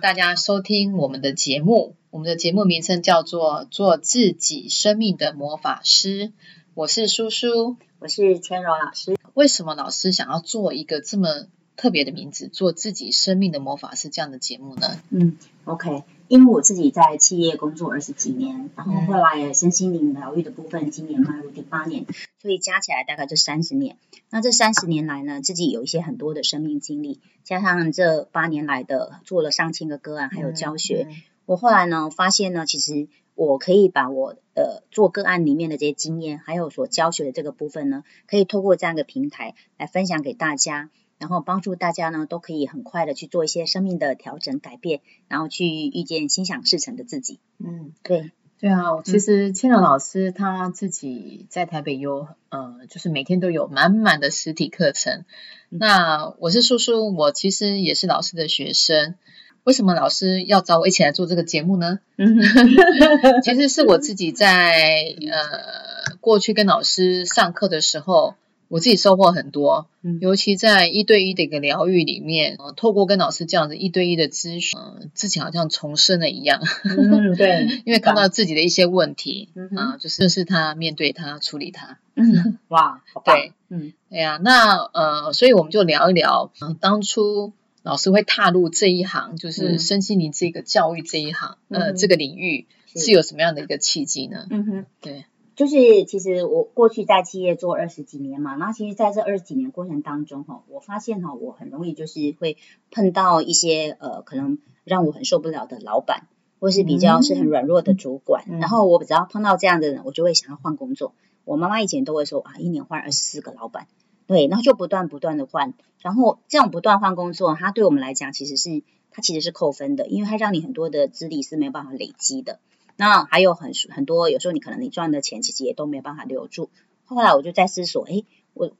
大家收听我们的节目。我们的节目名称叫做《做自己生命的魔法师》。我是叔叔，我是千柔老师。为什么老师想要做一个这么特别的名字，做自己生命的魔法师这样的节目呢？嗯，OK，因为我自己在企业工作二十几年，然后后来身心灵疗愈的部分，今年迈入第八年，所以加起来大概就三十年。那这三十年来呢，自己有一些很多的生命经历，加上这八年来的做了上千个个案，还有教学，我后来呢发现呢，其实。我可以把我呃做个案里面的这些经验，还有所教学的这个部分呢，可以透过这样一个平台来分享给大家，然后帮助大家呢都可以很快的去做一些生命的调整改变，然后去遇见心想事成的自己。嗯，对，对啊，其实千柔老师他自己在台北有呃，就是每天都有满满的实体课程。那我是叔叔，我其实也是老师的学生。为什么老师要找我一起来做这个节目呢？其实是我自己在呃过去跟老师上课的时候，我自己收获很多。尤其在一对一的一个疗愈里面，透过跟老师这样子一对一的咨询，自己好像重生了一样。嗯，对，因为看到自己的一些问题啊，就是是他面对他处理他。嗯，哇，好棒。嗯，对呀，那呃，所以我们就聊一聊，嗯，当初。老师会踏入这一行，就是身心灵这个教育这一行，呃，这个领域是有什么样的一个契机呢？嗯哼，对，就是其实我过去在企业做二十几年嘛，那其实在这二十几年过程当中哈，我发现哈，我很容易就是会碰到一些呃，可能让我很受不了的老板，或是比较是很软弱的主管，然后我只要碰到这样的人，我就会想要换工作。我妈妈以前都会说啊，一年换二十四个老板。对，然后就不断不断的换，然后这样不断换工作，它对我们来讲其实是它其实是扣分的，因为它让你很多的资历是没有办法累积的。那还有很很多，有时候你可能你赚的钱其实也都没有办法留住。后来我就在思索，诶，我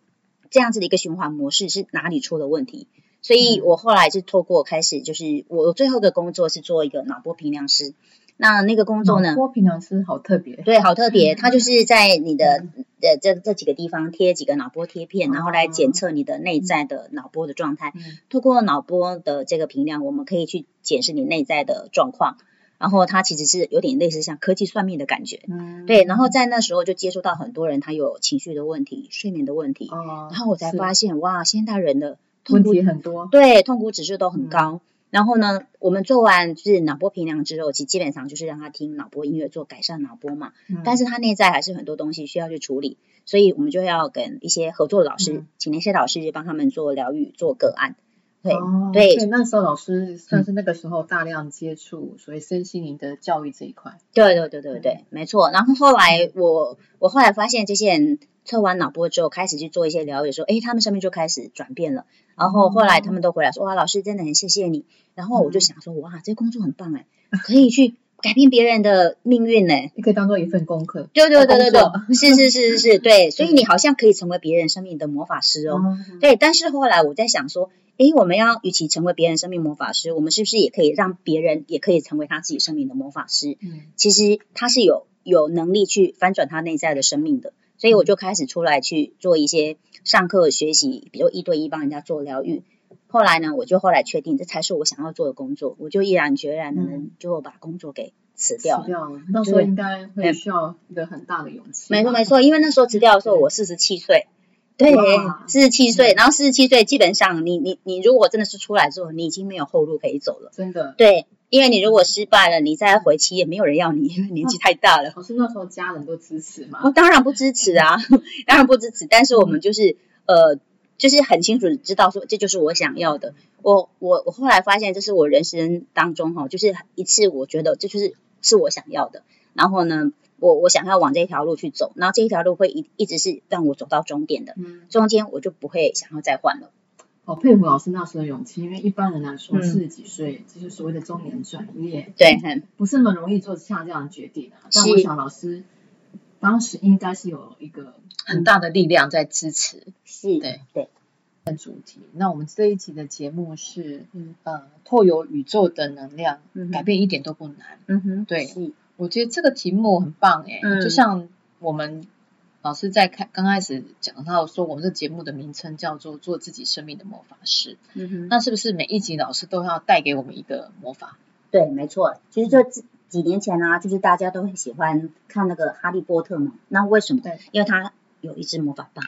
这样子的一个循环模式是哪里出了问题？所以我后来是透过开始，就是我最后的工作是做一个脑波评量师。那那个工作呢？波平量师好特别，对，好特别。它就是在你的呃这这几个地方贴几个脑波贴片，然后来检测你的内在的脑波的状态。透过脑波的这个平量，我们可以去检视你内在的状况。然后他其实是有点类似像科技算命的感觉，嗯，对。然后在那时候就接触到很多人，他有情绪的问题、睡眠的问题，哦，然后我才发现哇，现代人的问题很多，对，痛苦指数都很高。然后呢，我们做完就是脑波平量之后，其实基本上就是让他听脑波音乐做改善脑波嘛。嗯。但是他内在还是很多东西需要去处理，所以我们就要跟一些合作的老师，请那些老师去帮他们做疗愈、做个案。对对。对，那时候老师算是那个时候大量接触所谓身心灵的教育这一块。对对对对对，没错。然后后来我我后来发现这些人。测完脑波之后，开始去做一些疗愈，说，哎，他们生命就开始转变了。然后后来他们都回来说，哇，老师真的很谢谢你。然后我就想说，哇，这工作很棒哎，可以去改变别人的命运呢。你可以当做一份功课。对对对对对，是是是是是，对。所以你好像可以成为别人生命的魔法师哦。对，但是后来我在想说，哎，我们要与其成为别人生命魔法师，我们是不是也可以让别人也可以成为他自己生命的魔法师？嗯，其实他是有有能力去翻转他内在的生命的。所以我就开始出来去做一些上课学习，比如一对一帮人家做疗愈。后来呢，我就后来确定这才是我想要做的工作，我就毅然决然的就把工作给辞掉了。辞掉了，那时候应该会需要一个很大的勇气。没错没错，因为那时候辞掉的时候我四十七岁，对，四十七岁，然后四十七岁基本上你你你如果真的是出来之后，你已经没有后路可以走了。真的。对。因为你如果失败了，你再回企业，没有人要你，因 为年纪太大了。老师那时候家人都支持吗？当然不支持啊，当然不支持。但是我们就是呃，就是很清楚知道说，这就是我想要的。我我我后来发现，这是我人生当中哈，就是一次我觉得这就是是我想要的。然后呢，我我想要往这条路去走，然后这一条路会一一直是让我走到终点的。嗯，中间我就不会想要再换了。好佩服老师那时候的勇气，因为一般人来说四十几岁就是所谓的中年转业，对，不是那么容易做像这样的决定。但我想老师当时应该是有一个很大的力量在支持。是，对对。主题，那我们这一集的节目是，嗯呃，透由宇宙的能量，改变一点都不难。嗯哼，对，我觉得这个题目很棒哎，就像我们。老师在开刚开始讲到说，我们这节目的名称叫做“做自己生命的魔法师”，嗯哼，那是不是每一集老师都要带给我们一个魔法？对，没错。其实这几几年前呢、就是大家都很喜欢看那个哈利波特嘛。那为什么？对，因为他有一支魔法棒。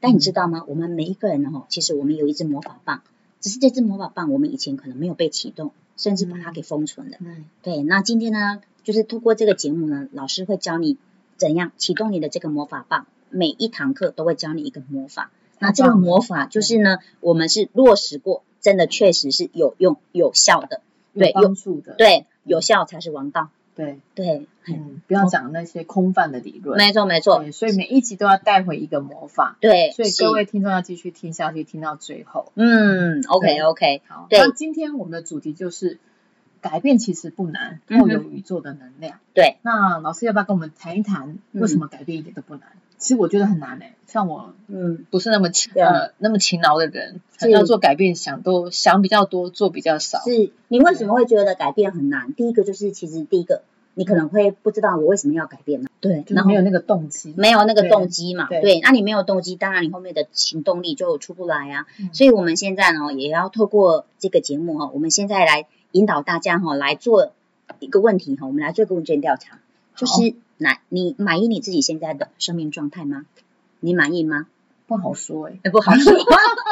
但你知道吗？我们每一个人呢，哈，其实我们有一支魔法棒，只是这支魔法棒我们以前可能没有被启动，甚至把它给封存了。嗯，对，那今天呢，就是通过这个节目呢，老师会教你怎样启动你的这个魔法棒，每一堂课都会教你一个魔法。那这个魔法就是呢，我们是落实过，真的确实是有用有效的，对有帮助的，对，有效才是王道。对，对，嗯，不要讲那些空泛的理论。没错没错，所以每一集都要带回一个魔法。对，所以各位听众要继续听下去，听到最后。嗯，OK OK，好，对那今天我们的主题就是改变其实不难，嗯哼透有宇宙的能量。对，那老师要不要跟我们谈一谈，为什么改变一点都不难？其实我觉得很难诶、像我嗯，不是那么勤呃那么勤劳的人，要做改变，想都想比较多，做比较少。是你为什么会觉得改变很难？第一个就是，其实第一个你可能会不知道我为什么要改变呢？对，然后就没有那个动机。没有那个动机嘛，对对，那你没有动机，当然你后面的行动力就出不来啊。嗯所以我们现在呢，也要透过这个节目哈，我们现在来引导大家哈，来做一个问题哈，我们来做一个问卷调查，就是来你满意你自己现在的生命状态吗？你满意吗？不好说诶、哎，不好说。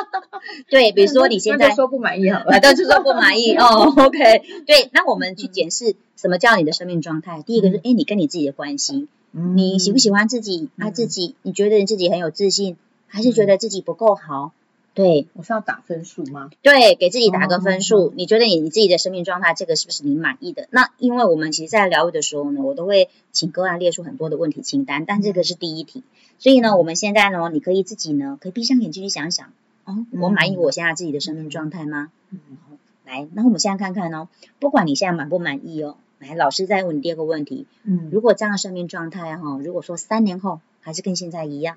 对，比如说你现在说不满意好了。啊，对，就说不满意哦。OK，对，那我们去检视什么叫你的生命状态。第一个是，哎，你跟你自己的关系，你喜不喜欢自己，爱自己？你觉得你自己很有自信，还是觉得自己不够好？对我是要打分数吗？对，给自己打个分哦数。你觉得你你自己的生命状态，这个是不是你满意的？那因为我们其实，在疗愈的时候呢，我都会请个案列出很多的问题清单，但这个是第一题。所以呢，我们现在呢，你可以自己呢，可以闭上眼睛去想想，哦，我满意我现在自己的生命状态吗？嗯来，那我们现在看看哦，不管你现在满不满意哦，来，老师再问你第二个问题，嗯如果这样的生命状态哈、如果说三年后还是跟现在一样，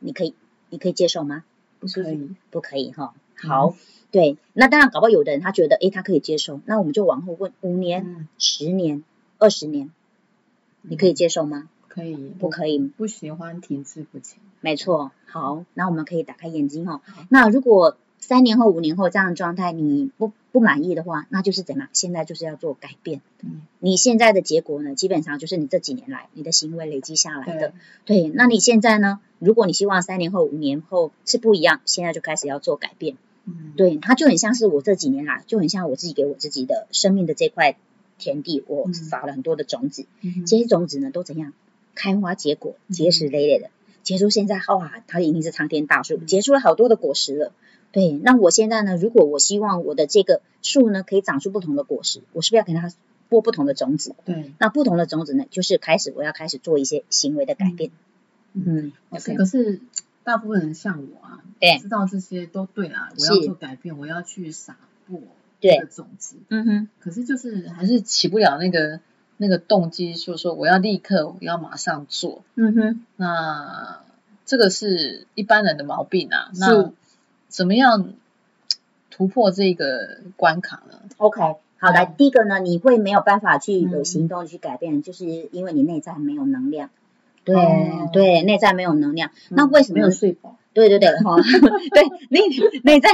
你可以你可以接受吗？不可以。不可以哈、好，对，那当然搞不好有的人他觉得哎他可以接受，那我们就往后问五年、嗯，十年、二十年，你可以接受吗？可以，不可以，不喜欢停滞不前。没错，好，那我们可以打开眼睛哈、那如果三年后、五年后这样的状态你不不满意的话，那就是怎么样？现在就是要做改变。嗯，你现在的结果呢，基本上就是你这几年来你的行为累积下来的对。，对，那你现在呢？如果你希望三年后、五年后是不一样，现在就开始要做改变。嗯，对，它就很像是我这几年来，就很像我自己给我自己的生命的这块田地，我嗯撒了很多的种子，嗯这些种子呢都怎样开花结果，结实累累的，结出现在哇，它已经是苍天大树，嗯结出了好多的果实了。对，那我现在呢，如果我希望我的这个树呢可以长出不同的果实，我是不是要给它播不同的种子？对那不同的种子呢，就是开始我要开始做一些行为的改变。嗯，OK，可是大部分人像我啊，对知道这些都对啦，我要做改变，我要去撒播对这个种子，嗯哼，可是就是还是起不了那个那个动机，就是说我要立刻，我要马上做。嗯哼，那这个是一般人的毛病啊。那怎么样突破这个关卡呢？OK，好来，第一个呢，你会没有办法去有嗯行动去改变，就是因为你内在没有能量。对、哦对，内在没有能量。那为什么没有睡饱？对对对，哈，对内内在，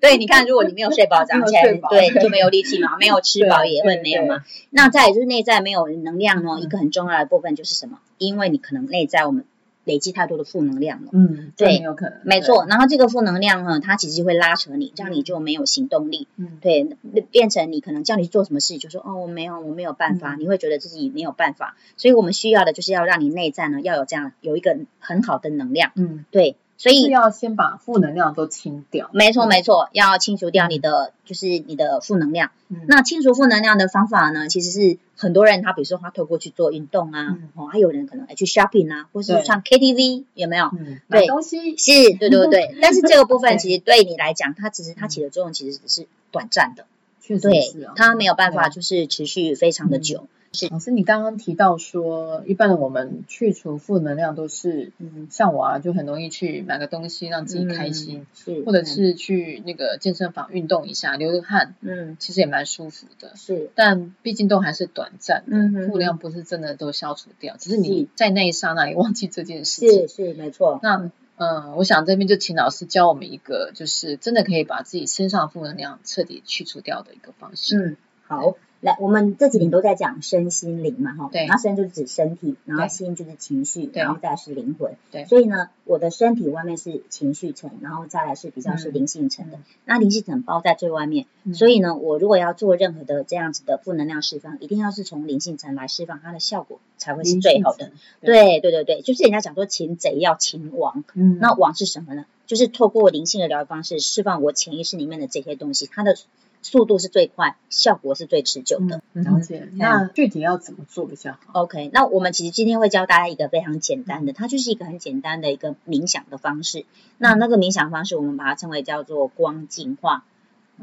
对，你看，如果你没有睡饱，早上起来对就没有力气嘛，没有吃饱也会没有嘛。那再来就是内在没有能量呢，嗯一个很重要的部分就是什么？因为你可能内在我们累积太多的负能量了。嗯，对很有可能。没错，然后这个负能量呢，它其实会拉扯你，让你就没有行动力。嗯，对，变成你可能叫你去做什么事，就说哦，我没有，我没有办法，嗯你会觉得自己没有办法。所以我们需要的就是要让你内在呢要有这样有一个很好的能量。嗯，对，所以要先把负能量都清掉。没错没错，要清除掉你的就是你的负能量。嗯，那清除负能量的方法呢，其实是很多人他比如说他透过去做运动啊，嗯哦，还有人可能哎去 shopping 啊，或是对唱 KTV 有没有？嗯，对买东西是，对对对。但是这个部分其实对你来讲，它其实它起的作用其实只是短暂的。确实对它没有办法就是持续非常的久。老师，你刚刚提到说，一般的我们去除负能量都是，嗯，像我啊，就很容易去买个东西让自己开心，是，或者是去那个健身房运动一下，流个汗，嗯，其实也蛮舒服的。是，但毕竟都还是短暂的，嗯负能量不是真的都消除掉，只是是你在那一刹那你 忘记这件事情是。是没错。那嗯，我想这边就请老师教我们一个，就是真的可以把自己身上的负能量彻底去除掉的一个方式。嗯，好，来，我们这几年都在讲身心灵嘛，哈，对。那身就是指身体，然后心就是情绪，然后再来是灵魂，对。所以呢，我的身体外面是情绪层，然后再来是比较是嗯。灵性层的，嗯。那灵性层包在最外面，嗯。所以呢，我如果要做任何的这样子的负能量释放，一定要是从灵性层来释放，它的效果才会是最好的。对对对对，就是人家讲说擒贼要擒王，嗯，那王是什么呢？就是透过灵性的疗愈方式释放我潜意识里面的这些东西，它的速度是最快，效果是最持久的。嗯了解。那具体要怎么做比较好？OK，那我们其实今天会教大家一个非常简单的，它就是一个很简单的一个冥想的方式。那那个冥想方式，我们把它称为叫做光净化。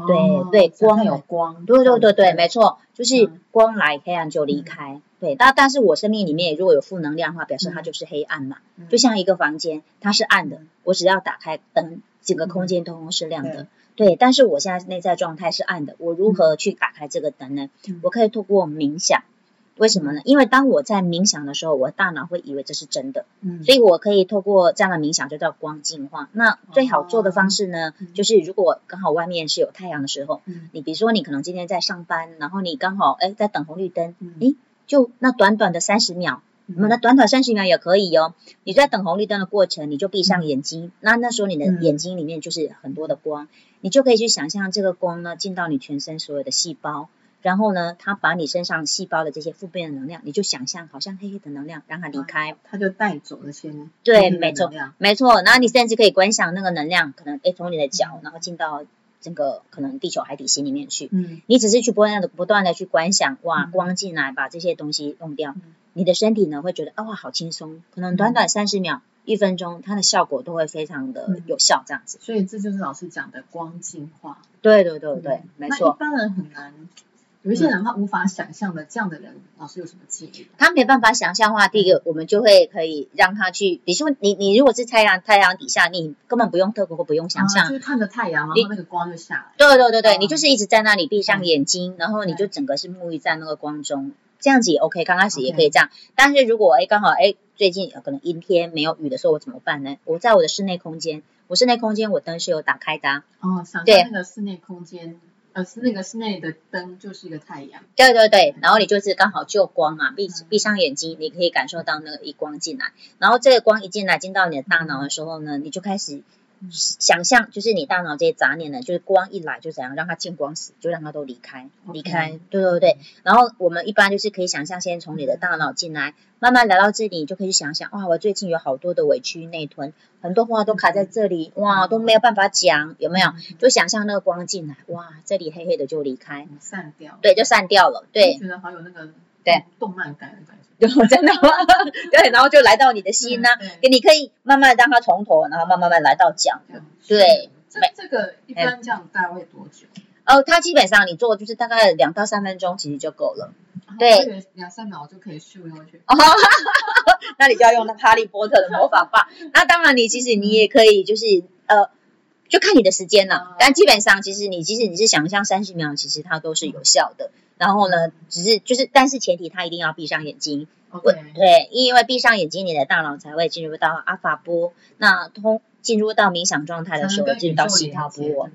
对哦对光有光，对对对对，没错，就是嗯光来，黑暗就离开。对，但但是我生命里面如果有负能量的话，表示它就是黑暗嘛。嗯就像一个房间，它是暗的嗯，我只要打开灯，整个空间通通是亮的。对对，但是我现在内在状态是暗的，我如何去打开这个灯呢？嗯我可以透过冥想。为什么呢？因为当我在冥想的时候，我大脑会以为这是真的，嗯，所以我可以透过这样的冥想，就叫光净化。那最好做的方式呢，嗯就是如果刚好外面是有太阳的时候，嗯你比如说你可能今天在上班，然后你刚好哎在等红绿灯，嗯诶，就那短短的三十秒，嗯我们的短短三十秒也可以哦。你在等红绿灯的过程，你就闭上眼睛，那那时候你的嗯眼睛里面就是很多的光，你就可以去想象这个光呢进到你全身所有的细胞。然后呢，它把你身上细胞的这些负面的能量，你就想象好像黑黑的能量，让它离开。它就带走那些对没错没错，然后你甚至可以观想那个能量，可能诶从你的脚，然后进到整个可能地球海底心里面去。嗯。你只是去不断的不断的去观想，哇，嗯。光进来把这些东西弄掉，嗯。你的身体呢会觉得啊哇好轻松，可能短短三十秒、一分钟，它的效果都会非常的嗯有效，这样子。所以这就是老师讲的光净化。对对对对，嗯没错。那一般人很难，有一些人他无法想象的，这样的人，老师有什么建议？他没办法想象的话，第一个我们就会可以让他去，比如说你你如果是太阳太阳底下，你根本不用特别或不用想啊象就，是看着太阳，然你后那个光就下来。对对对对，哦你就是一直在那里闭上嗯眼睛，然后你就整个是沐浴在那个光中，这样子也 OK。刚开始也可以这样，但是如果哎刚好哎最近有可能阴天没有雨的时候，我怎么办呢？我在我的室内空间，我室内空间我灯是有打开的、啊，哦，想对象那个室内空间，呃，是那个室内的灯就是一个太阳。对对对，然后你就是刚好就光嘛，闭闭上眼睛，你可以感受到那个一光进来，然后这个光一进来进到你的大脑的时候呢，你就开始嗯想象，就是你大脑这些杂念呢，就是光一来就怎样让它见光死，就让它都离开离开，对对对。然后我们一般就是可以想象，先从你的大脑进来，慢慢来到这里，你就可以去想象，哇，我最近有好多的委屈内吞，很多话都卡在这里，哇，都没有办法讲，有没有？就想象那个光进来，哇，这里黑黑的就离开，嗯散掉？对，就散掉了，对。觉得好有那个对动漫感的感觉。对，真的吗？对，然后就来到你的心呢、对给你可以慢慢让它从头，然后慢慢慢来到脚。这样对，这个一般这样大概会多久？哦，它基本上你做就是大概两到三分钟，其实就够了。对两三秒就可以咻过去。哦，那你就要用那哈利波特的魔法棒。那当然，你其实你也可以就是呃，就看你的时间了哦。但基本上，其实你即使你是想象三十秒，其实它都是有效的。然后呢，只是就是，但是前提它一定要闭上眼睛。对，因为闭上眼睛，你的大脑才会进入到阿法波，那通进入到冥想状态的时候，进入到西塔波。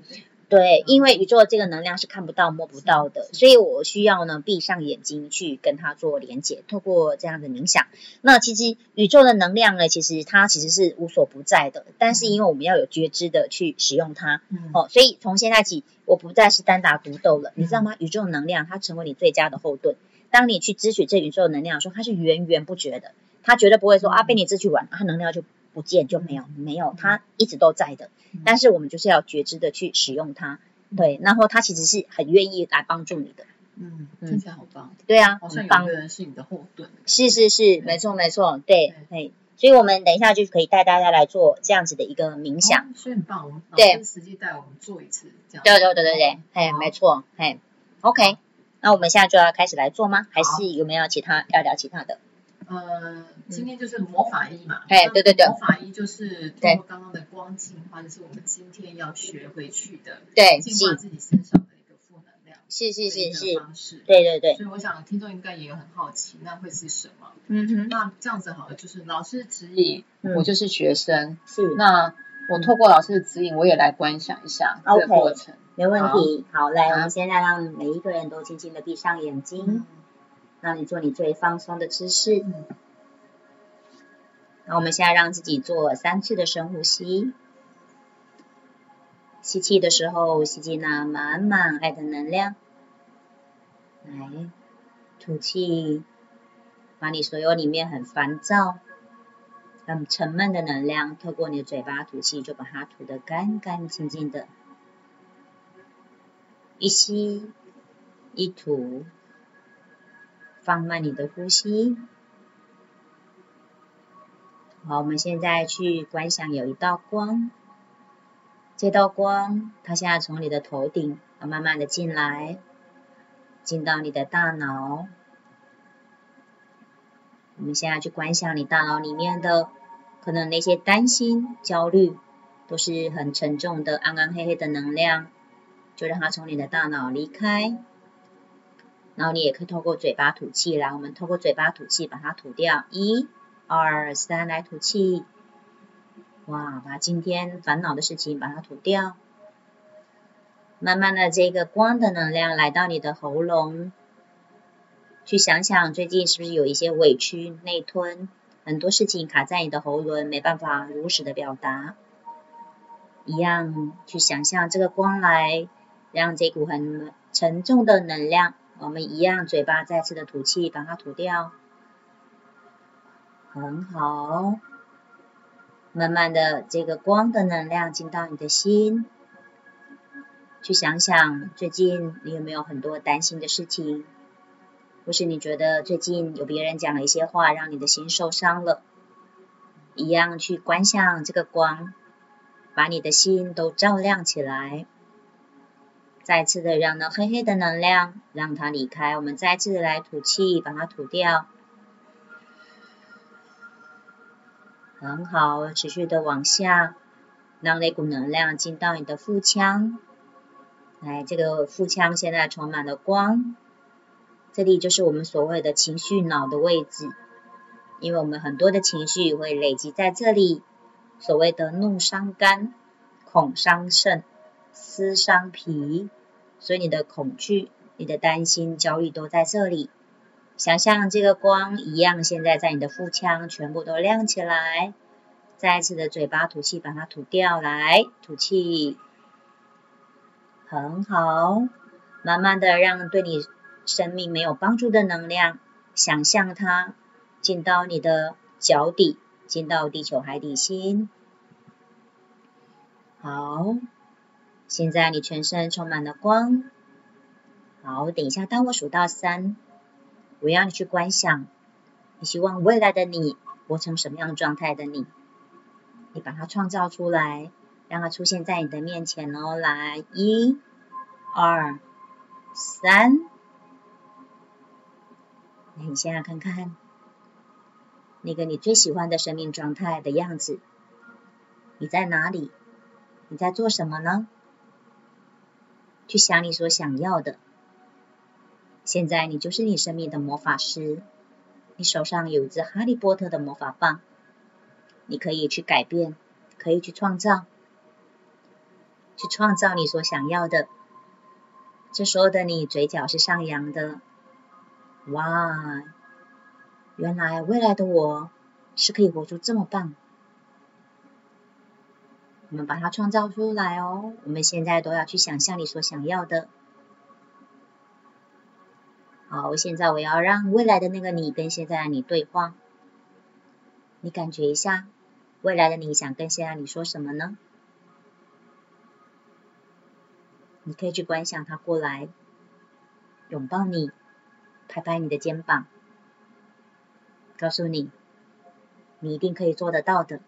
对，因为宇宙的这个能量是看不到、摸不到的，所以我需要呢闭上眼睛去跟它做连接，透过这样的冥想。那其实宇宙的能量呢，其实它其实是无所不在的，但是因为我们要有觉知的去使用它，嗯，哦，所以从现在起，我不再是单打独斗了，你知道吗？宇宙能量它成为你最佳的后盾。当你去支取这宇宙能量的时候，它是源源不绝的，它绝对不会说啊被你支取完，它能量就不见就没有，没有，它一直都在的。但是我们就是要觉知的去使用它，对，然后它其实是很愿意来帮助你的，嗯，听起来好棒，对啊，好像有人是你的后盾。是是是，没错没错，对哎，所以我们等一下就可以带大家来做这样子的一个冥想，哦，所以很棒，我们对实际带我们做一次这样。对对对对对，嘿，好没错，哎，OK。那我们现在就要开始来做吗？还是有没有其他要聊其他的？呃，今天就是魔法衣嘛。哎，对对对。魔法衣就是通过刚刚的光净化，就是我们今天要学回去的，对，净化自己身上的一个负能量。是是是是。方式。对对对。所以我想听众应该也有很好奇，那会是什么？嗯哼。那这样子好了，就是老师指引，我就是学生。是。那我透过老师的指引，我也来观想一下这个过程。没问题。好，来，我们现在让每一个人都轻轻的闭上眼睛。让你做你最放松的姿势。那我们现在让自己做三次的深呼吸。吸气的时候，吸进那满满爱的能量。来，吐气，把你所有里面很烦躁、很沉闷的能量，透过你的嘴巴吐气，就把它吐得干干净净的。一吸，一吐。放慢你的呼吸。好，我们现在去观想有一道光，这道光它现在从你的头顶慢慢的进来，进到你的大脑。我们现在去观想你大脑里面的可能那些担心、焦虑，都是很沉重的暗暗黑黑的能量，就让它从你的大脑离开。然后你也可以透过嘴巴吐气，来，我们透过嘴巴吐气把它吐掉，一、二、三，来吐气。哇，把今天烦恼的事情把它吐掉。慢慢的，这个光的能量来到你的喉咙，去想想最近是不是有一些委屈、内吞，很多事情卡在你的喉咙，没办法如实的表达。一样去想象这个光来，让这股很沉重的能量。我们一样，嘴巴再次的吐气，把它吐掉，很好。慢慢的，这个光的能量进到你的心，去想想最近你有没有很多担心的事情，或是你觉得最近有别人讲了一些话，让你的心受伤了，一样去观想这个光，把你的心都照亮起来。再次的让那黑黑的能量让它离开，我们再次的来吐气，把它吐掉，很好，持续的往下，让那股能量进到你的腹腔，来，这个腹腔现在充满了光，这里就是我们所谓的情绪脑的位置，因为我们很多的情绪会累积在这里，所谓的怒伤肝，恐伤肾。思伤脾，所以你的恐惧、你的担心、焦虑都在这里。想象这个光一样，现在在你的腹腔全部都亮起来。再次的嘴巴吐气，把它吐掉。来，吐气，很好。慢慢的让对你生命没有帮助的能量，想象它进到你的脚底，进到地球海底心。好。现在你全身充满了光，好，等一下，当我数到三，我要你去观想，你希望未来的你活成什么样状态的你，你把它创造出来，让它出现在你的面前哦。来，一、二、三，你现在看看那个你最喜欢的生命状态的样子，你在哪里？你在做什么呢？去想你所想要的。现在你就是你生命的魔法师，你手上有一支哈利波特的魔法棒，你可以去改变，可以去创造，去创造你所想要的。这时候的你嘴角是上扬的，哇！原来未来的我是可以活出这么棒。我们把它创造出来哦！我们现在都要去想象你所想要的。好，现在我要让未来的那个你跟现在的你对话。你感觉一下，未来的你想跟现在你说什么呢？你可以去观想他过来，拥抱你，拍拍你的肩膀，告诉你，你一定可以做得到的。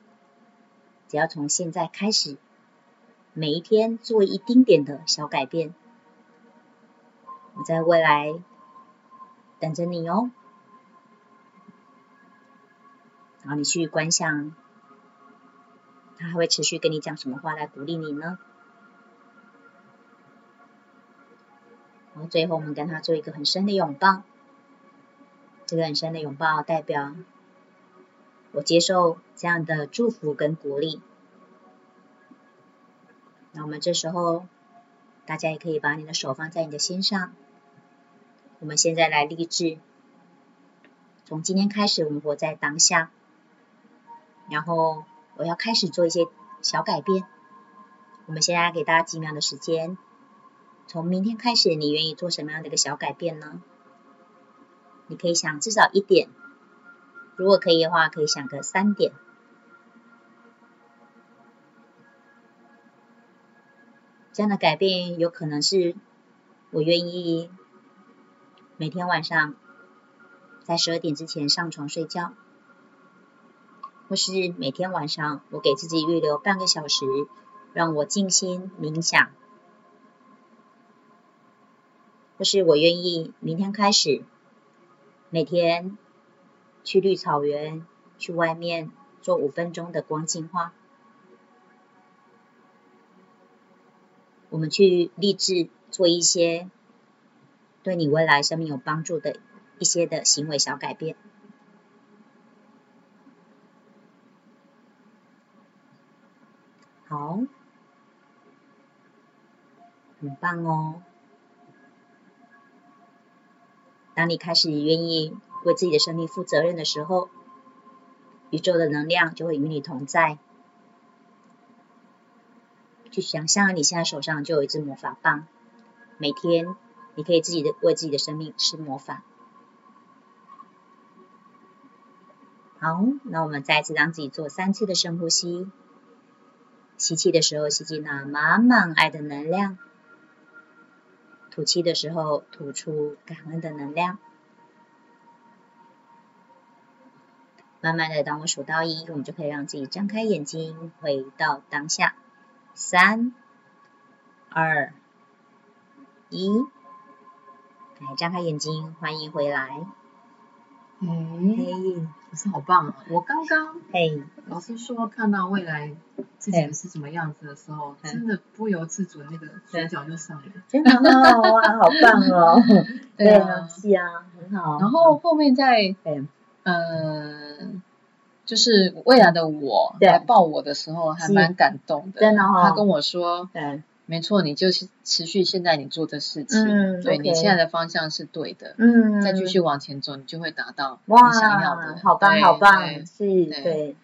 只要从现在开始，每一天做一丁点的小改变，我在未来等着你哦。然后你去观想，他还会持续跟你讲什么话来鼓励你呢？然后最后我们跟他做一个很深的拥抱，这个很深的拥抱代表我接受这样的祝福跟鼓励。那我们这时候，大家也可以把你的手放在你的心上。我们现在来立志，从今天开始，我们活在当下。然后我要开始做一些小改变。我们现在给大家几秒的时间。从明天开始，你愿意做什么样的一个小改变呢？你可以想至少一点，如果可以的话，可以想个三点。这样的改变有可能是，我愿意每天晚上在十二点之前上床睡觉，或是每天晚上我给自己预留半个小时，让我静心冥想。或是我愿意明天开始，每天去绿草原，去外面做五分钟的光净化。我们去立志做一些对你未来生命有帮助的一些的行为小改变。好，很棒哦。当你开始愿意为自己的生命负责任的时候，宇宙的能量就会与你同在。去想象你现在手上就有一支魔法棒，每天你可以自己的为自己的生命施魔法。好，那我们再次让自己做三次的深呼吸，吸气的时候吸进那满满爱的能量。吐气的时候，吐出感恩的能量。慢慢的，当我数到一，我们就可以让自己张开眼睛，回到当下。三、二、一，来张开眼睛，欢迎回来。哎，老师好棒啊！我刚刚嘿，老师说看到未来自己是什么样子的时候，真的不由自主那个嘴角就上来，真的哇，好棒哦！对啊，是啊，很好。然后后面再嗯，就是未来的我来抱我的时候，还蛮感动的。真的哈，他跟我说，对。没错，你就是持续现在你做的事情，嗯对你现在的方向是对的，嗯，再继续往前走，你就会达到你想要的。好棒，好棒，是，对，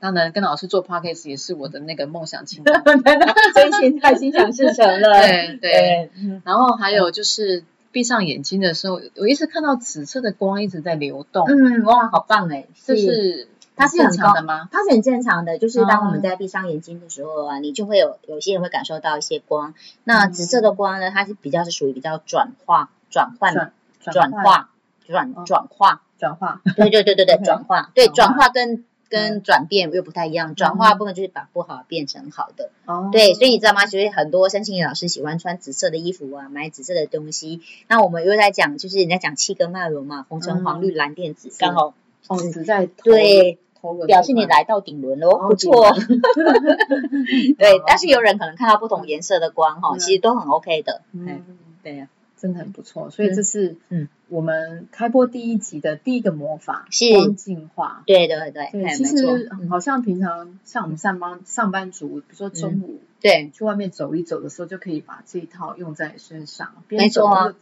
当然跟老师做 podcast 也是我的那个梦想清 单，所以现在心想事成了。对对，然后还有就是闭上眼睛的时候，我一直看到紫色的光一直在流动。嗯，哇，好棒哎，就是。它是很常的吗？它是很正常的，就是当我们在闭上眼睛的时候啊，你就会有有些人会感受到一些光。那紫色的光呢，它是比较是属于比较转化、转换、转化、转转化、转化。对对对对对，转化。对，转化跟跟转变又不太一样。转化部分就是把不好变成好的。哦。对，所以你知道吗？其实很多申请老师喜欢穿紫色的衣服啊，买紫色的东西。那我们又在讲，就是人家讲七个脉轮嘛，红橙黄绿蓝靛紫，刚好。哦，紫在对。表示你来到顶轮喽，不错。对，但是有人可能看到不同颜色的光哈，其实都很 OK 的。嗯，对呀，真的很不错。所以这是嗯，我们开播第一集的第一个魔法光进化。对对对，其实好像平常像我们上班上班族，比如说中午对去外面走一走的时候，就可以把这一套用在身上。没错，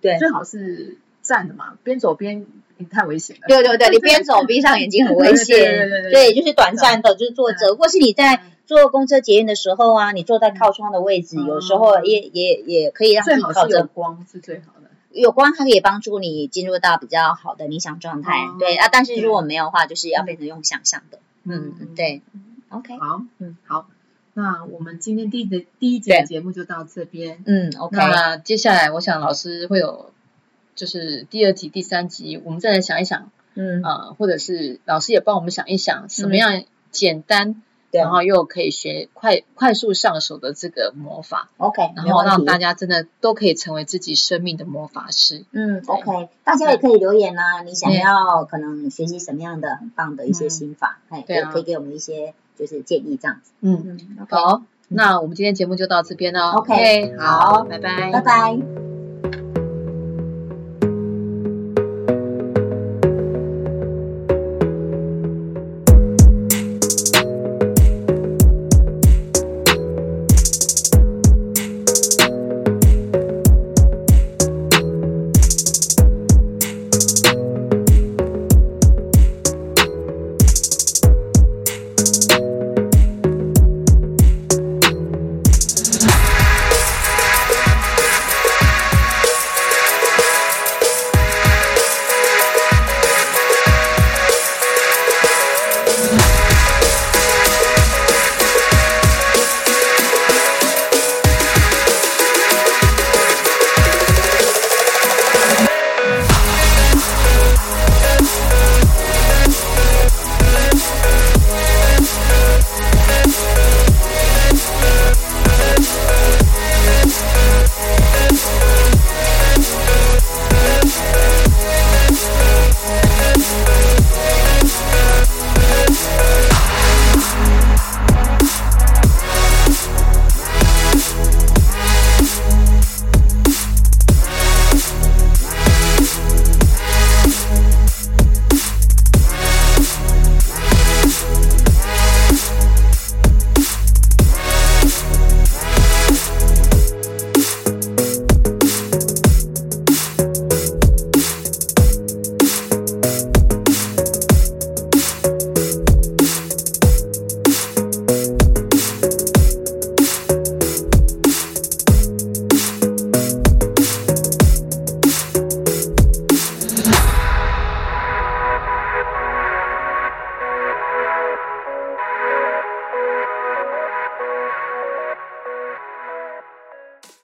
对，最好是站的嘛，边走边。太危险了。对对对，你边走 闭上眼睛很危险。对对对，对，就是短暂的，就是坐着，或是你在坐公车捷运的时候啊，你坐在靠窗的位置，有时候也也也可以让自己靠着光是最好的。有光它可以帮助你进入到比较好的理想状态。对啊，但是如果没有的话，就是要变成用想象的。嗯嗯，对。OK。好，嗯好，那我们今天第一的第一节节目就到这边。嗯，OK。那接下来我想老师会有。就是第二集、第三集，我们再来想一想，嗯，啊，或者是老师也帮我们想一想，什么样简单对然后又可以学快快速上手的这个魔法，OK，然后让大家家真的都可以成为自己生命的魔法师。嗯，OK，大家也可以留言啊，你想要可能学习什么样的很棒的一些嗯心法，哎，对啊。可以给我们一些就是建议这样子。嗯，嗯好，那我们今天节目就到这边了。OK，好拜拜，拜拜。